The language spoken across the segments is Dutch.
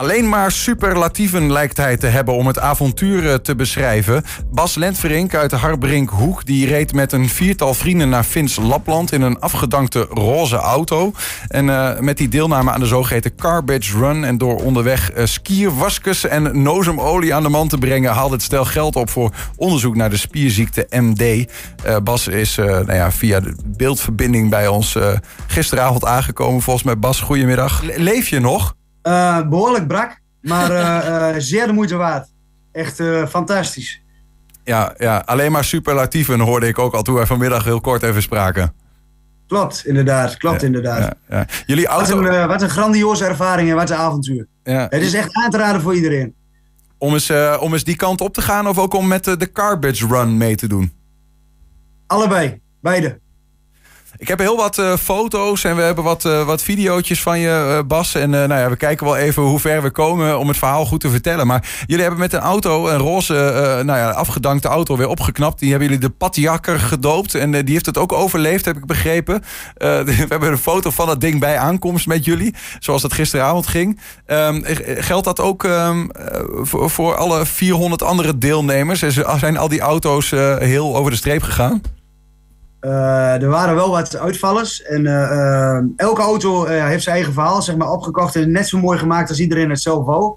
Alleen maar superlatieven lijkt hij te hebben om het avontuur eh, te beschrijven. Bas Lentverink uit de Harbrinkhoek die reed met een viertal vrienden naar Fins Lapland in een afgedankte roze auto. En uh, met die deelname aan de zogeheten Carbage Run en door onderweg uh, en nozemolie aan de man te brengen, haalde het stel geld op voor onderzoek naar de spierziekte MD. Bas is nou ja, via de beeldverbinding bij ons gisteravond aangekomen. Volgens mij, Bas, goedemiddag. Le leef je nog? Uh, behoorlijk brak, maar uh, uh, zeer de moeite waard. Echt fantastisch. Ja, ja, alleen maar superlatieven hoorde ik ook al toen wij vanmiddag heel kort even spraken. Klopt, inderdaad. Klopt, ja, inderdaad. Ja, ja. Jullie auto... wat, een, wat een grandioze ervaring en wat een avontuur. Het is echt aan te raden voor iedereen. Om eens, om eens die kant op te gaan of ook om met de, de Carbage Run mee te doen? Allebei, beide. Ik heb heel wat uh, foto's en we hebben wat, uh, wat videootjes van je, uh, Bas. En nou ja, we kijken wel even hoe ver we komen om het verhaal goed te vertellen. Maar jullie hebben met een auto, een roze, nou ja, afgedankte auto, weer opgeknapt. Die hebben jullie de Patjakker gedoopt. En die heeft het ook overleefd, heb ik begrepen. we hebben een foto van dat ding bij aankomst met jullie. Zoals dat gisteravond ging. Um, geldt dat ook um, voor, voor alle 400 andere deelnemers? Zijn al die auto's heel over de streep gegaan? Uh, er waren wel wat uitvallers. En uh, uh, elke auto heeft zijn eigen verhaal zeg maar, opgekocht. En net zo mooi gemaakt als iedereen het zelf wou.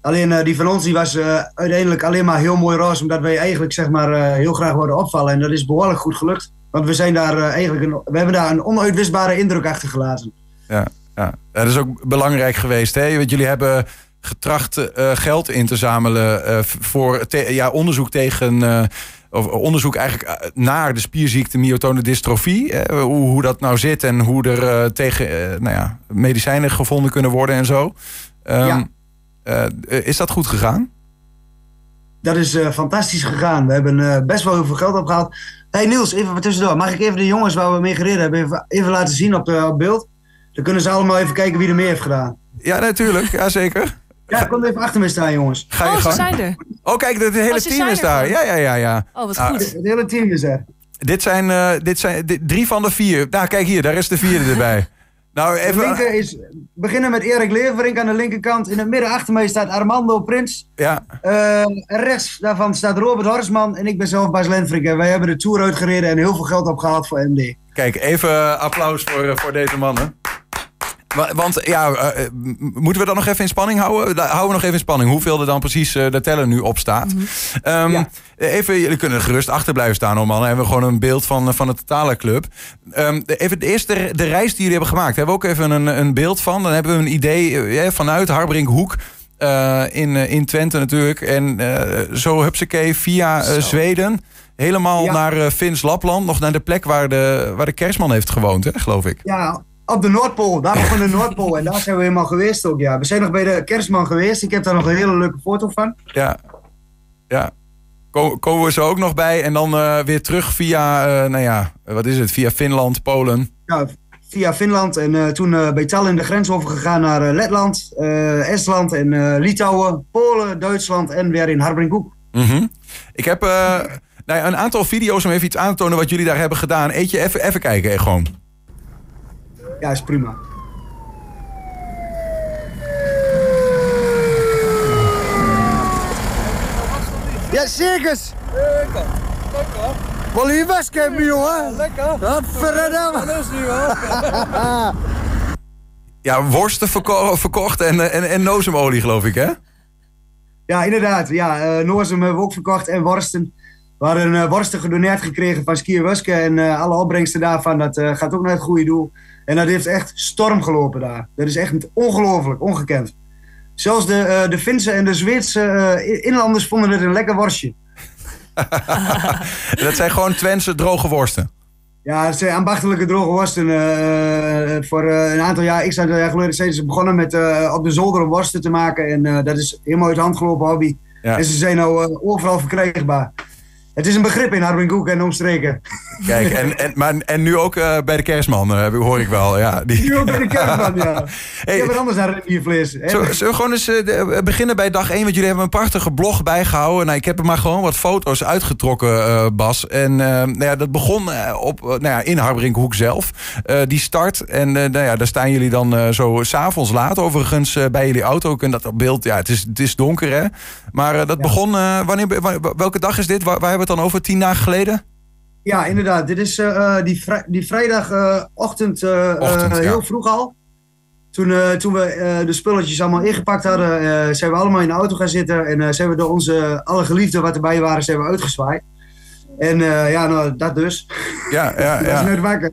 Alleen die van ons die was uiteindelijk alleen maar heel mooi roze. Omdat wij eigenlijk zeg maar, heel graag wilden opvallen. En dat is behoorlijk goed gelukt. Want we, zijn daar, eigenlijk we hebben daar een onuitwisbare indruk achtergelaten. Ja, ja. dat is ook belangrijk geweest. Hè? Want jullie hebben getracht geld in te zamelen voor ja, onderzoek tegen of onderzoek eigenlijk naar de spierziekte myotone dystrofie. Eh, hoe, hoe, dat nou zit en hoe er tegen nou ja, medicijnen gevonden kunnen worden en zo. Um, ja. is dat goed gegaan? Dat is fantastisch gegaan. We hebben best wel heel veel geld opgehaald. hey Niels, even tussendoor. Mag ik even de jongens waar we mee gereden hebben even, even laten zien op, de, op beeld? Dan kunnen ze allemaal even kijken wie er meer heeft gedaan. Ja, natuurlijk. Ja, zeker. Ja, kom even achter me staan, jongens. Ga je oh, ze zijn er. Oh, kijk, het hele oh, team is daar. Ja, ja, ja, ja. Oh, wat goed. Het hele team is er. Dit zijn, uh, dit zijn dit, drie van de vier. Nou, kijk hier, daar is de vierde erbij. Nou, even... De linker is, beginnen met Erik Leverink aan de linkerkant. In het midden achter mij staat Armando Prins. Ja. Uh, rechts daarvan staat Robert Horsman en ik ben zelf Bas Lenfrink. En wij hebben de Tour uitgereden en heel veel geld opgehaald voor MD. Kijk, even applaus voor, voor deze mannen. Want ja, uh, moeten we dan nog even in spanning houden? Houden we nog even in spanning hoeveel er dan precies uh, de teller nu op staat. Mm -hmm. um, ja. Even, jullie kunnen gerust achter blijven staan, hoor man. Dan hebben we gewoon een beeld van, van de totale club. Um, even de eerste de reis die jullie hebben gemaakt. Hebben we ook even een, een beeld van. Dan hebben we een idee vanuit Harbrinkhoek. In, in Twente natuurlijk. En zo hupsakee via Zweden. Helemaal ja. naar Fins Lapland. Nog naar de plek waar de, waar de kerstman heeft gewoond, hè, geloof ik. Ja, op de Noordpool, daar nog de Noordpool. En daar zijn we helemaal geweest ook, ja. We zijn nog bij de kerstman geweest. Ik heb daar nog een hele leuke foto van. Ja, ja. Komen we zo ook nog bij. En dan uh, weer terug via, uh, nou ja, wat is het? Via Finland, Polen. Ja, via Finland. En uh, toen bij Tallinn de grens overgegaan naar Letland, Estland en Litouwen, Polen, Duitsland en weer in Harbrinkhoek. Mm -hmm. Ik heb nou ja, een aantal video's om even iets aan te tonen wat jullie daar hebben gedaan. Eet je even, even kijken, gewoon. Ja, is prima. Ja, zeker. Lekker. Lekker. Wil je hebben, jongen? Lekker. Wat verdomme. Dat is nu, hoor. Ja, worsten verko verkocht en, en, en nozemolie, geloof ik, hè? Ja, inderdaad. Ja, uh, nozem hebben we ook verkocht en worsten. We hadden uh, worsten gedoneerd gekregen van Skier Wuske. En uh, alle opbrengsten daarvan, dat uh, gaat ook naar het goede doel. En dat heeft echt storm gelopen daar. Dat is echt ongelooflijk, ongekend. Zelfs de, uh, de Finse en de Zweedse uh, inlanders vonden het een lekker worstje. dat zijn gewoon Twentse droge worsten? Ja, het zijn ambachtelijke droge worsten. Uh, voor een aantal jaar, ik zou jaar geleden, zijn ze begonnen met op de zolder worsten te maken. En dat is helemaal uit de hand gelopen hobby. Ja. En ze zijn nou overal verkrijgbaar. Het is een begrip in Harbinkoek en omstreken. Kijk, en, en, maar, en nu ook uh, bij de kerstman, uh, hoor ik wel. Ja, die... Nu ook bij de kerstman, ja. Hey, ik heb er anders aan rendiervlees. Zullen we gewoon eens uh, beginnen bij dag 1? Want jullie hebben een prachtige blog bijgehouden. Nou, ik heb er maar gewoon wat foto's uitgetrokken, Bas. En nou ja, dat begon op, nou ja, in Harbinkoek zelf, die start. En nou ja, daar staan jullie dan zo s'avonds laat overigens bij jullie auto. En dat beeld, ja, het is, het is donker hè. Maar dat ja. begon, wanneer, welke dag is dit? Waar, waar hebben we het dan over? Tien dagen geleden? Ja, inderdaad. Dit is uh, die, vrij, die vrijdagochtend uh, Ochtend, heel ja. vroeg al. Toen, toen we de spulletjes allemaal ingepakt hadden, zijn we allemaal in de auto gaan zitten. En zijn we door onze alle geliefden wat erbij waren, zijn we uitgezwaaid. En ja, nou, dat dus. Ja, ja, dat ja. is net wakker.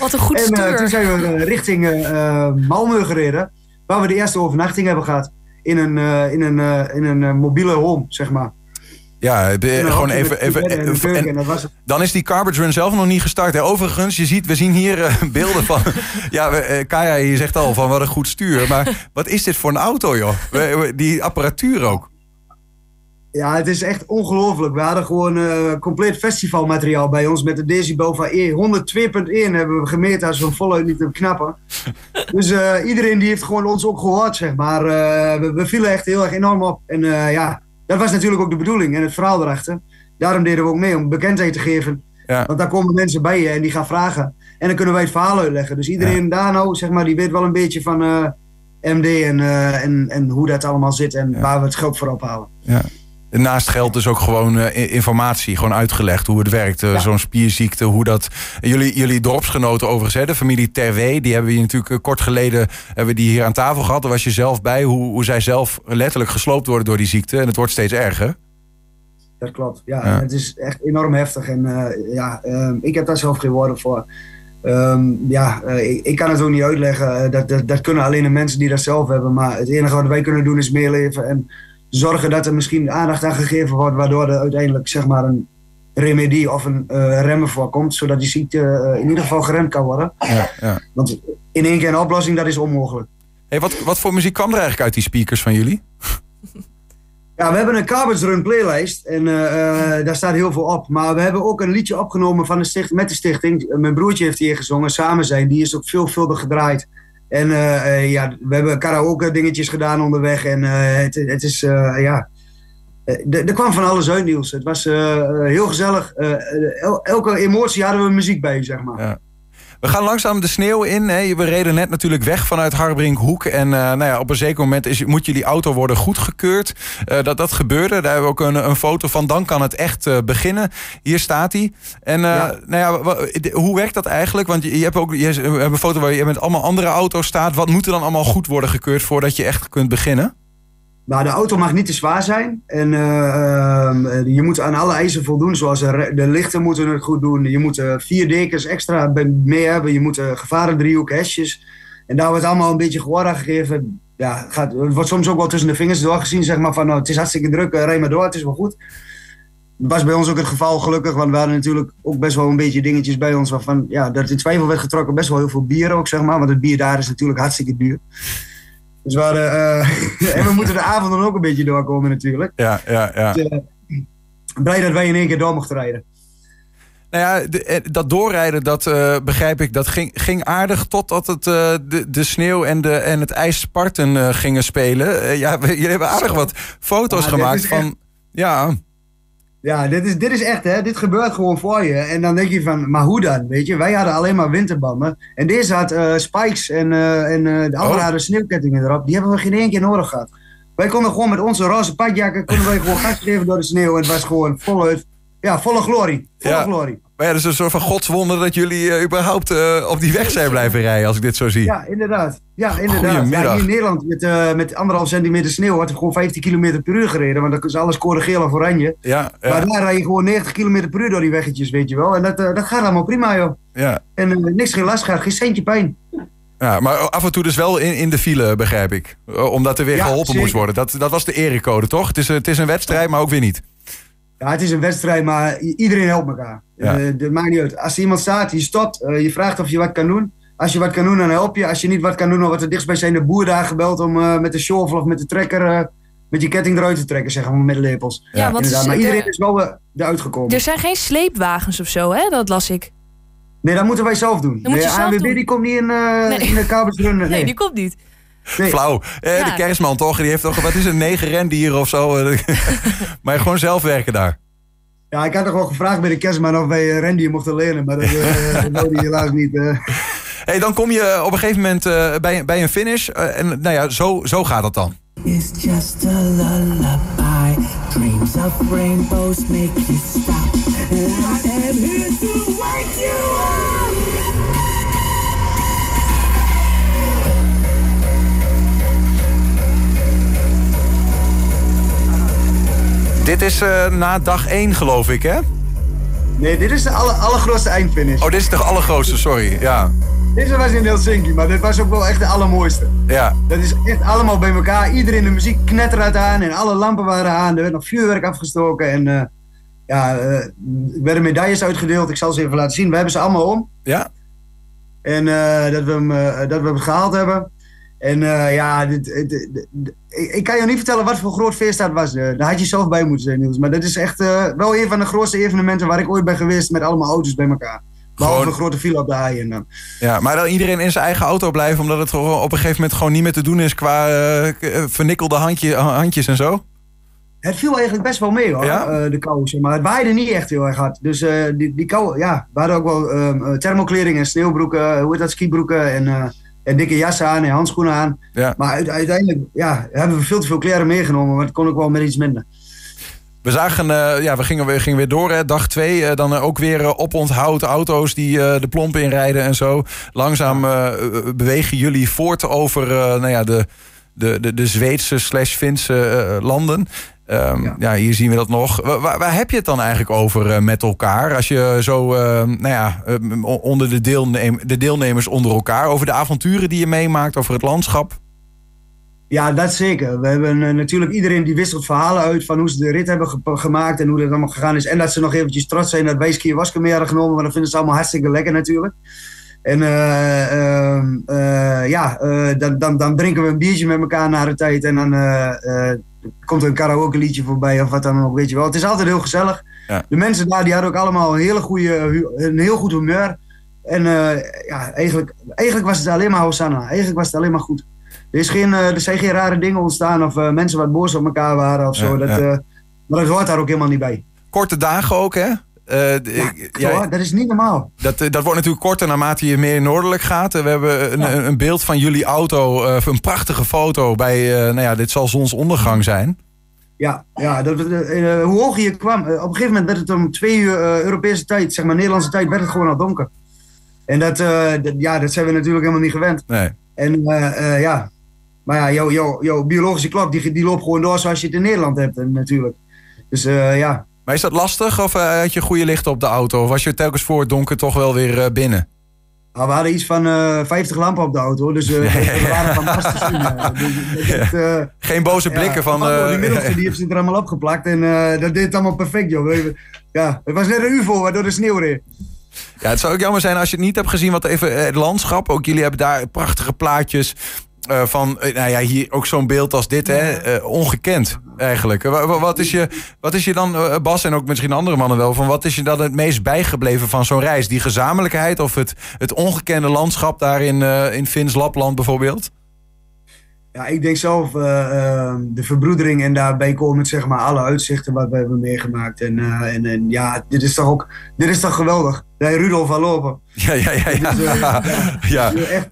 Wat een goed stuur. En toen zijn we richting Malmö gereden, waar we de eerste overnachting hebben gehad. In een, in een, in een mobiele home, zeg maar. Ja, de, gewoon even. even, en, dan is die Carbage Run zelf nog niet gestart. Hè. Overigens, je ziet, we zien hier uh, beelden van. ja, uh, Kaya, je zegt al van wat een goed stuur. Maar wat is dit voor een auto, joh? die apparatuur ook. Ja, het is echt ongelooflijk. We hadden gewoon uh, compleet festivalmateriaal bij ons met de decibel van E. 102.1 hebben we gemeten als we hem voluit niet knappen. dus iedereen die heeft gewoon ons ook gehoord, zeg maar. We, we, vielen echt heel erg enorm op. En ja, dat was natuurlijk ook de bedoeling en het verhaal erachter. Daarom deden we ook mee om bekendheid te geven. Ja. Want daar komen mensen bij je en die gaan vragen. En dan kunnen wij het verhaal uitleggen. Dus iedereen daar nou, zeg maar, die weet wel een beetje van uh, eh, MD en, uh, en, en hoe dat allemaal zit en waar we het geld voor ophalen. Ja. Naast geld dus ook gewoon uh, informatie, gewoon uitgelegd hoe het werkt. Uh, ja. Zo'n spierziekte, hoe dat... Jullie, jullie dorpsgenoten overigens, hè, de familie Terwee... die hebben we natuurlijk uh, kort geleden hebben we die hier aan tafel gehad. Daar was je zelf bij, hoe, hoe zij zelf letterlijk gesloopt worden door die ziekte. En het wordt steeds erger. Dat klopt, ja. ja. Het is echt enorm heftig. En ja, ehm, ik heb daar zelf geen woorden voor. Um, ja, ik, ik, kan het ook niet uitleggen. Dat, dat, dat kunnen alleen de mensen die dat zelf hebben. Maar het enige wat wij kunnen doen is meer leven... En, zorgen dat er misschien aandacht aan gegeven wordt, waardoor er uiteindelijk zeg maar een remedie of een uh, remmen voorkomt, zodat die ziekte uh, in ieder geval geremd kan worden. Ja, ja. Want in één keer een oplossing, dat is onmogelijk. Hey, wat, wat voor muziek kwam er eigenlijk uit die speakers van jullie? Ja, we hebben een Carbons Run playlist en uh, daar staat heel veel op. Maar we hebben ook een liedje opgenomen van de stichting, met de stichting. Mijn broertje heeft hier gezongen, Samen zijn. Die is ook veelvuldig gedraaid. En uh, ja, we hebben karaoke dingetjes gedaan onderweg. En uh, het, het is, ja... Er kwam van alles uit, Niels. Het was heel gezellig. El elke emotie hadden we muziek bij, zeg maar. Ja. We gaan langzaam de sneeuw in. Hè. We reden net natuurlijk weg vanuit Harbrinkhoek. En uh, nou ja, op een zeker moment is, moet jullie auto worden goedgekeurd. Uh, dat, dat gebeurde. Daar hebben we ook een, een foto van. Dan kan het echt uh, beginnen. Hier staat hij. En ja. nou ja, hoe werkt dat eigenlijk? Want je, je hebt ook je hebt een foto waar je met allemaal andere auto's staat. Wat moet er dan allemaal goed worden gekeurd voordat je echt kunt beginnen? Maar de auto mag niet te zwaar zijn. En uh, je moet aan alle eisen voldoen. Zoals de lichten moeten het goed doen. Je moet vier dekens extra mee hebben. Je moet gevarendriehoek, hesjes. En daar wordt allemaal een beetje gehoor gegeven. Ja, gaat, het wordt soms ook wel tussen de vingers doorgezien. Zeg maar van, nou, het is hartstikke druk, rij maar door, het is wel goed. Dat was bij ons ook het geval gelukkig. Want we hadden natuurlijk ook best wel een beetje dingetjes bij ons. Waarvan ja, dat in twijfel werd getrokken. Best wel heel veel bier ook, zeg maar. Want het bier daar is natuurlijk hartstikke duur. Dus we hadden, uh, en we moeten de avond dan ook een beetje doorkomen natuurlijk. Ja, ja, ja. Dus, uh, blij dat wij in één keer door mochten rijden. Nou ja, eh, dat doorrijden, dat uh, begrijp ik, dat ging, ging aardig totdat het, uh, de, de sneeuw en, de, en het ijs Sparten gingen spelen. ja, jullie hebben aardig wat foto's gemaakt van... Echt... Ja, ja, dit is, dit is echt, hè. Dit gebeurt gewoon voor je. En dan denk je van, maar hoe dan? Weet je, wij hadden alleen maar winterbanden. En deze had uh, spikes en, uh, en uh, de andere oh. hadden sneeuwkettingen erop. Die hebben we geen één keer nodig gehad. Wij konden gewoon met onze roze padjakken, konden wij gewoon gas geven door de sneeuw. En het was gewoon voluit, ja, volle glorie. Volle ja. glorie. Maar ja, dat is een soort van godswonder dat jullie uh, überhaupt uh, op die weg zijn blijven rijden, als ik dit zo zie. Ja, inderdaad. Ja, inderdaad. Ja, hier in Nederland met, uh, met anderhalf centimeter sneeuw had we gewoon 15 km per uur gereden. Want dan is alles geel of oranje. Ja, ja. Maar daar rij je gewoon 90 km per uur door die weggetjes, weet je wel. En dat, dat gaat allemaal prima, joh. Ja. En niks geen last gaat, geen centje pijn. Ja, maar af en toe dus wel in, in de file, begrijp ik. Omdat er weer geholpen moest worden. Dat, dat was de erecode, toch? Het is, het is een wedstrijd, maar ook weer niet. Ja, het is een wedstrijd, maar iedereen helpt elkaar. Ja. Uh, dat maakt niet uit. Als er iemand staat, je stopt, uh, je vraagt of je wat kan doen. Als je wat kan doen, dan help je. Als je niet wat kan doen, dan wordt er dichtstbijzijnde boer daar gebeld om uh, met de shovel of met de trekker met je ketting eruit te trekken, zeg maar, met lepels. Ja, want Inderdaad, ze- maar er- iedereen is wel eh, eruit gekomen. Er zijn geen sleepwagens of zo, hè? Dat las ik. Nee, dat moeten wij zelf doen. Dat moet je de zelf ANWB doen. die komt niet in, eh Nee. in de kabels runnen. Nee, Nee, die komt niet. Nee. Flauw. Eh, Ja. De kerstman toch? Die heeft toch, wat is het, negen rendieren of zo? maar gewoon zelf werken daar. Ja, ik had toch wel gevraagd bij de kerstman of wij uh, Randy mochten leren, maar dat, dat wilde hij helaas niet. eh. Hey, dan kom je op een gegeven moment eh, bij, bij een finish. en nou ja, zo, zo gaat het dan. It's just a lullaby. Dreams of rainbows make you stop. And I am here to wake you Dit is eh, na dag 1 geloof ik, hè? Nee, dit is de aller, allergrootste eindfinish. Oh, dit is de allergrootste, sorry. Ja, Deze was in Helsinki, maar dit was ook wel echt de allermooiste. ja. Dat is echt allemaal bij elkaar. Iedereen de muziek knetterde aan en alle lampen waren aan. Er werd nog vuurwerk afgestoken en eh, ja, eh, er werden medailles uitgedeeld. Ik zal ze even laten zien. We hebben ze allemaal om. Ja? En dat, we hem, dat we hem gehaald hebben. En eh, ja, dit, dit- dit- dit- ik, kan je niet vertellen wat voor groot feest dat was. Eh, daar had je zelf bij moeten zijn, Niels. Maar dat is echt eh, wel een van de grootste evenementen waar ik ooit ben geweest met allemaal auto's bij elkaar. Behalve Gewoon- een grote file op de A1 dan. ja. Maar dan iedereen in zijn eigen auto blijven... omdat het op een gegeven moment gewoon niet meer te doen is... qua vernikkelde handje, handjes en zo? Het viel eigenlijk best wel mee hoor, Ja? de kou. Maar het waaide niet echt heel erg hard. Dus die, die kou, ja, we hadden ook wel ehm, eh, thermokleding en sneeuwbroeken, hoe heet dat, skibroeken en, en dikke jassen aan en handschoenen aan. Ja. Maar uite- uiteindelijk ja, hebben we veel te veel kleren meegenomen, maar het kon ook wel met iets minder. We zagen, eh, ja, we gingen, we gingen weer door, hè, dag twee. eh, dan eh, ook weer eh, oponthoud auto's die de plomp inrijden en zo. Langzaam bewegen jullie voort over nou ja, de, de, de, de Zweedse slash Finse landen. Ehm, ja. Ja. hier zien we dat nog. Wa- Waar, waar heb je het dan eigenlijk over eh, met elkaar? Als je zo, eh, nou ja, eh, o- onder de, deelnem de deelnemers onder elkaar... over de avonturen die je meemaakt, over het landschap. Ja, dat zeker. We hebben eh, natuurlijk iedereen die wisselt verhalen uit van hoe ze de rit hebben ge- gemaakt en hoe dat allemaal gegaan is. En dat ze nog eventjes trots zijn dat wij skiën mee hadden genomen, want dat vinden ze allemaal hartstikke lekker natuurlijk. En eh, ehm, eh, ja, dan, dan, dan drinken we een biertje met elkaar na de tijd en dan komt er een karaoke liedje voorbij of wat dan ook, weet je wel. Het is altijd heel gezellig. Ja. De mensen daar die hadden ook allemaal een, hele goede, een heel goed humeur. En eh, ja, eigenlijk, eigenlijk was het alleen maar Hosanna. Eigenlijk was het alleen maar goed. Er, is geen, eh, er zijn geen rare dingen ontstaan of eh, mensen wat boos op elkaar waren of zo. Ja, dat, ja. maar dat hoort daar ook helemaal niet bij. Korte dagen ook, hè? Eh, Ja, dat is niet normaal. Dat, eh, dat wordt natuurlijk korter naarmate je meer noordelijk gaat. We hebben een, Ja. een- beeld van jullie auto, eh, een prachtige foto bij, nou ja, dit zal zonsondergang zijn. Ja, ja dat, hoe hoger je kwam, op een gegeven moment werd het om twee uur Europese tijd, zeg maar Nederlandse tijd, werd het gewoon al donker. En dat, dat- ja, dat zijn we natuurlijk helemaal niet gewend. Nee. En ja, maar ja, jouw jou, jou biologische klok die, die loopt gewoon door zoals je het in Nederland hebt natuurlijk. Dus ja, Maar is dat lastig of eh, had je goede lichten op de auto? Of was je telkens voor het donker toch wel weer eh, binnen? Nou, we hadden iets van eh 50 lampen op de auto, dus Ja, ja, ja. we waren dat, eh, Geen boze blikken van... Die middelste die heeft ze er allemaal opgeplakt en dat deed het allemaal perfect, joh. Ja, het was net een UFO waardoor de sneeuw reed. Ja, het zou ook jammer zijn als je het niet hebt gezien. Wat even het landschap. Ook jullie hebben daar prachtige plaatjes eh, van. eh, nou ja, hier ook zo'n beeld als dit, hè? eh, ongekend eigenlijk. Wa- wa- Wat is, je, wat is je dan, Bas en ook misschien andere mannen wel, van wat is je dan het meest bijgebleven van zo'n reis? Die gezamenlijkheid of het, het ongekende landschap daar in, in Fins Lapland bijvoorbeeld? Ja, ik denk zelf eh, eh, de verbroedering en daarbij komen zeg maar alle uitzichten wat we hebben meegemaakt. En, en, en ja, dit is toch ook, dit is toch geweldig. Bij Rudolf van Lopen. Ja, ja, ja. ja. Eh, ja, ja. echt,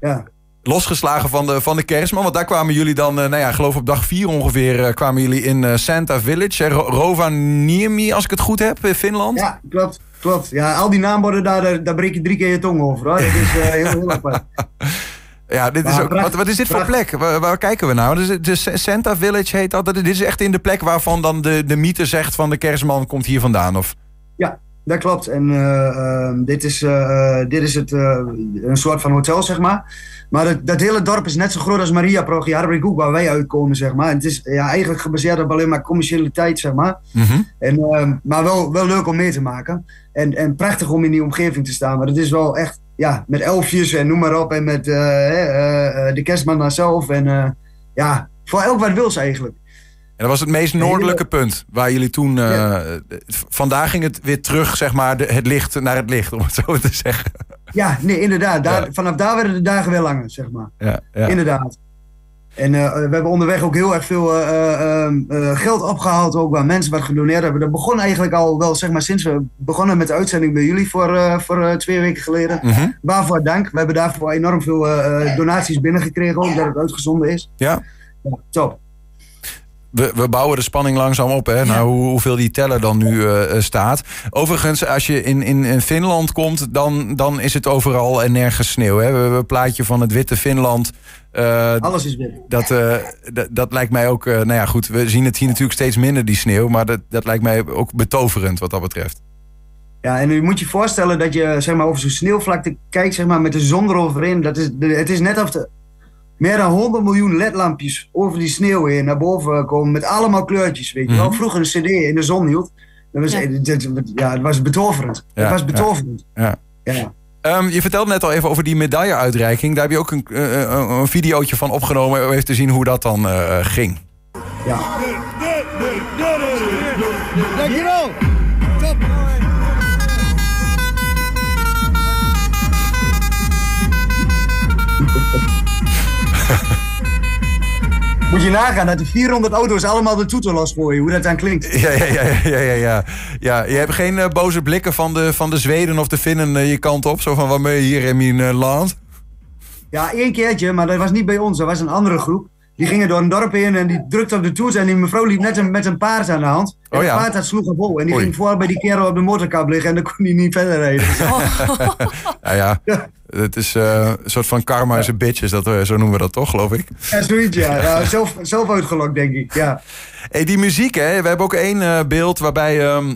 ja. Losgeslagen van de, van de kerstman. Want daar kwamen jullie dan, eh, nou ja, geloof op dag vier ongeveer, eh, kwamen jullie in eh, Santa Village. Ro- Rovaniemi, als ik het goed heb, in Finland. ja, klopt. Klopt. Ja, al die naamborden daar, daar, daar breek je drie keer je tong over. Hoor. Dat is heel, heel apart. Ja, dit is ook, pracht- wat, wat is dit voor plek? Waar, waar kijken we nou? De, de Santa Village heet dat. Dit is echt in de plek waarvan dan de, de mythe zegt van de kerstman komt hier vandaan. Of? Dat klopt. En eh, ehm, dit, is, eh, eh, dit is het, een soort van hotel, zeg maar. Maar dat, dat hele dorp is net zo groot als Maria Progi Harbrik waar wij uitkomen, zeg maar. En het is ja, eigenlijk gebaseerd op alleen maar commercialiteit, zeg maar. Mhm. En, ehm, maar wel, wel leuk om mee te maken. En, en prachtig om in die omgeving te staan. Maar het is wel echt, ja, met elfjes en noem maar op. En met de kerstman zelf. En ja, voor elk wat wils eigenlijk. En dat was het meest noordelijke punt waar jullie toen... eh, Ja. Vandaag ging het weer terug, zeg maar, de, het licht naar het licht, om het zo te zeggen. Ja, nee, inderdaad. Daar, Ja. Vanaf daar werden de dagen weer langer, zeg maar. Ja, ja. Inderdaad. En eh, we hebben onderweg ook heel erg veel eh, eh, ehm, eh, geld opgehaald, ook waar mensen wat gedoneerd hebben. Dat begon eigenlijk al wel, zeg maar, sinds we begonnen met de uitzending bij jullie voor, voor twee weken geleden. Mhm. Waarvoor dank. We hebben daarvoor enorm veel donaties binnengekregen, ook dat het uitgezonden is. Ja. Ja, top. We, we bouwen de spanning langzaam op, hè, naar hoe, hoeveel die teller dan nu eh, eh, staat. Overigens, als je in, in, in Finland komt, dan, dan is het overal en nergens sneeuw. Hè. We hebben een plaatje van het witte Finland. Eh, Alles is weer. dat, dat, lijkt mij ook, nou ja goed, we zien het hier natuurlijk steeds minder, die sneeuw. Maar dat, dat lijkt mij ook betoverend wat dat betreft. Ja, en nu moet je voorstellen dat je zeg maar, over zo'n sneeuwvlakte kijkt zeg maar, met de zon eroverheen. Dat is, de- het is net of er meer dan 100 miljoen ledlampjes over die sneeuw heen naar boven komen. Met allemaal kleurtjes, weet je wel. Mhm. Vroeger een cd in de zon hield. Dat was, Ja. ja, het was betoverend. Ja, het was betoverend. Ja. ja. Ehm, je vertelde net al even over die medailleuitreiking. Daar heb je ook een, eh, een, een videootje van opgenomen om even te zien hoe dat dan eh, ging. ja. Dankjewel. Moet je nagaan dat de 400 auto's allemaal de toeter losgooien. Hoe dat dan klinkt. Ja, ja, ja, ja, ja, ja. ja je hebt geen eh, boze blikken van de, van de Zweden of de Finnen eh, je kant op. Zo van, wat ben je hier in mijn eh, land? Ja, één keertje, maar dat was niet bij ons. Dat was een andere groep. Die gingen door een dorp heen en die drukte op de toets. En die mevrouw liep net een, met een paard aan de hand. En Oh ja. het paard dat sloeg hol. En die Oei. ging voor bij die kerel op de motorkap liggen. En dan kon hij niet verder rijden. Nou ja, Ja. het is eh, een soort van karma is a bitch. Is dat, eh, zo noemen we dat toch, geloof ik. Ja, zoiets, ja. ja zelf, zelf uitgelokt, denk ik. Ja. Hey, die muziek, hè. We hebben ook één eh, beeld waarbij... ehm,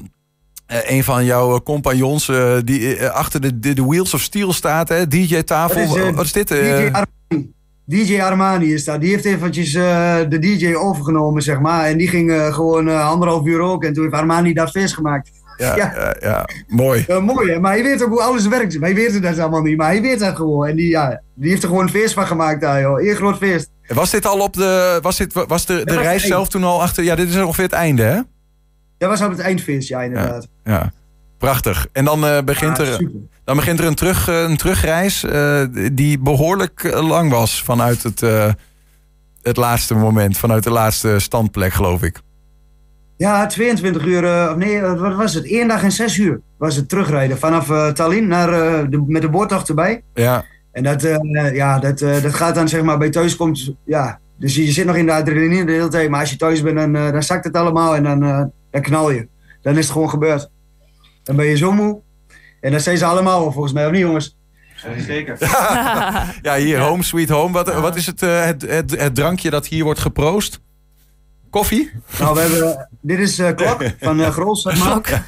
eh, een van jouw compagnons die achter de, de, Wheels of Steel staat, hè? Is, eh, Wat is dit? DJ, Armani. DJ Armani is dat. Die heeft eventjes de DJ overgenomen, zeg maar. En die ging gewoon anderhalf uur ook. En toen heeft Armani daar feest gemaakt. Ja, ja. mooi. Eh, mooi, hè? Maar hij weet ook hoe alles werkt. Wij weten dat allemaal niet, maar hij weet dat gewoon. En die, ja, die heeft er gewoon een feest van gemaakt daar, joh. Eén groot feest. Was dit al op de. Was, dit, was de, de was reis het zelf toen al achter. Ja, dit is ongeveer het einde, hè? Dat was op het eindfeest, ja, inderdaad. Ja. Prachtig. En dan, eh, begint, er, super. dan begint er een, terug, eh, een terugreis die behoorlijk eh, lang was vanuit het, het laatste moment, vanuit de laatste standplek, geloof ik. Ja, 22 uur, eh, of nee, eh, wat was het? Eén dag en zes uur was het terugrijden. Vanaf eh Tallinn naar, eh, de, met de boordtocht erbij. Ja, En dat, eh, ja, dat, eh, dat gaat dan zeg maar bij thuiskomt. Ja, dus je zit nog in de adrenaline de hele tijd. Maar als je thuis bent, dan, eh, dan zakt het allemaal en dan, eh, dan knal je. Dan is het gewoon gebeurd. Dan ben je zo moe. En dat zijn ze allemaal volgens mij, of niet jongens? Zeker. ja hier, home sweet home. Wat, wat is het, eh, het, het, het drankje dat hier wordt geproost? Koffie? Nou, we hebben, dit is eh Klok van eh Grols, zeg maar.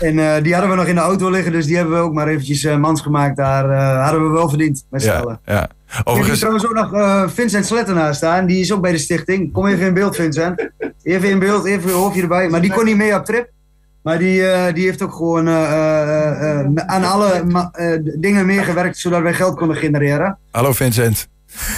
En eh, die hadden we nog in de auto liggen, dus die hebben we ook maar eventjes eh, mans gemaakt. Daar eh, hadden we wel verdiend, met z'n allen. Ja. Ik heb trouwens ook nog eh, Vincent Slettenaar staan. Die is ook bij de stichting. Kom even in beeld, Vincent. Even in beeld, even je hoofdje erbij. Maar die kon niet mee op trip. Maar die, eh, die heeft ook gewoon eh, eh, eh, aan alle eh, dingen meegewerkt, zodat wij geld konden genereren. hallo Vincent.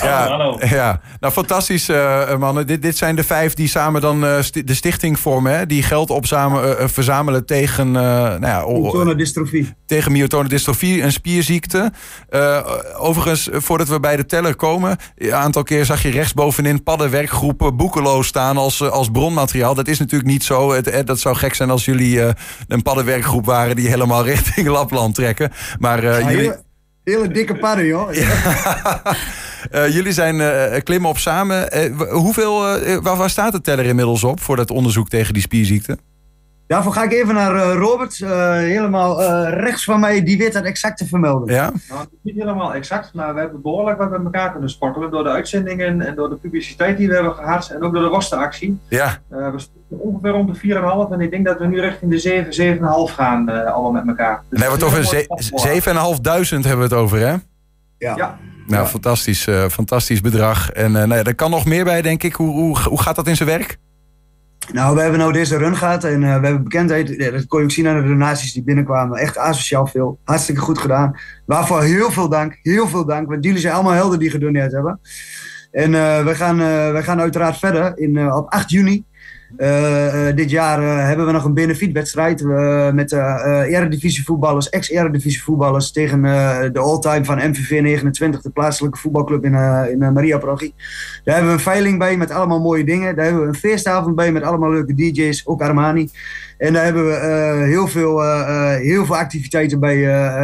Ja, hallo. ja, nou fantastisch eh, mannen. Dit, dit zijn de vijf die samen dan eh, sti- de stichting vormen. Hè? Die geld opzamen, verzamelen tegen, nou ja, Myotone-dystrofie. tegen myotone dystrofie, een spierziekte. Overigens, voordat we bij de teller komen... een aantal keer zag je rechtsbovenin paddenwerkgroepen boekeloos staan als, als bronmateriaal. Dat is natuurlijk niet zo. Het, eh, dat zou gek zijn als jullie een paddenwerkgroep waren... die helemaal richting Lapland trekken. Maar Ja, jullie, hele, hele dikke padden, joh. eh, jullie zijn eh, klimmen op samen. Eh, hoeveel, eh, waar, waar staat de teller inmiddels op... voor dat onderzoek tegen die spierziekte? Daarvoor ga ik even naar Robert. eh, helemaal eh, rechts van mij. Die weet dat exact te vermelden. Ja? Nou, niet helemaal exact, maar we hebben behoorlijk wat met elkaar kunnen spartelen. Door de uitzendingen en door de publiciteit die we hebben gehad. En ook door de rosteractie. Ja, Eh, we staan ongeveer rond de 4,5. En ik denk dat we nu richting de 7, 7,5 gaan. eh, allemaal met elkaar. Dus dan hebben we het over heel mooi ze- 7.500 hebben we het over, hè? Ja. Ja. Nou, Ja. fantastisch, eh, fantastisch bedrag. En eh nou ja, er kan nog meer bij, denk ik. Hoe, hoe, hoe gaat dat in zijn werk? Nou, we hebben nou deze run gehad en eh, we hebben bekendheid. Dat kon je ook zien aan de donaties die binnenkwamen. Echt asociaal veel. Hartstikke goed gedaan. Waarvoor heel veel dank. Heel veel dank. Want jullie zijn allemaal helden die gedoneerd hebben. En eh, we, gaan, eh, we gaan uiteraard verder. In, op 8 juni dit jaar eh, hebben we nog een benefietwedstrijd met uh, eredivisievoetballers, ex-eredivisievoetballers tegen uh, de all-time van MVV 29, de plaatselijke voetbalclub in, in Maria Parochie. Daar hebben we een veiling bij met allemaal mooie dingen. Daar hebben we een feestavond bij met allemaal leuke DJ's, ook Armani. En daar hebben we heel, veel, heel veel activiteiten bij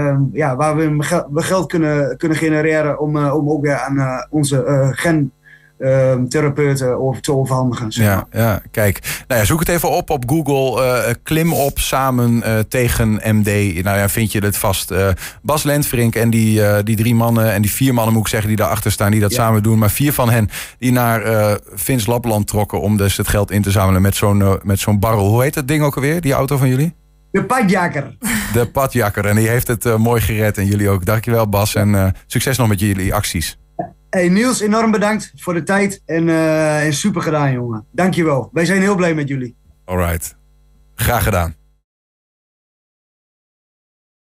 um, ja, waar we, we geld kunnen, kunnen genereren om, om ook weer aan onze gen therapeuten of te overhandigen. Zeg ja, ja, kijk. Nou ja, zoek het even op op Google. Uh, klim op samen uh, tegen MD. Nou ja, vind je het vast. Uh, Bas Lentvrink en die, die drie mannen en die vier mannen moet ik zeggen die daarachter staan, die dat ja. samen doen. Maar vier van hen die naar Vins Lapland trokken om dus het geld in te zamelen met zo'n met zo'n barrel. Hoe heet dat ding ook alweer, die auto van jullie? De padjakker. De padjakker. En die heeft het mooi gered en jullie ook. Dankjewel Bas en succes nog met jullie acties. Hey Niels, enorm bedankt voor de tijd en, uh, en super gedaan, jongen. Dankjewel. Wij zijn heel blij met jullie. Alright. Graag gedaan.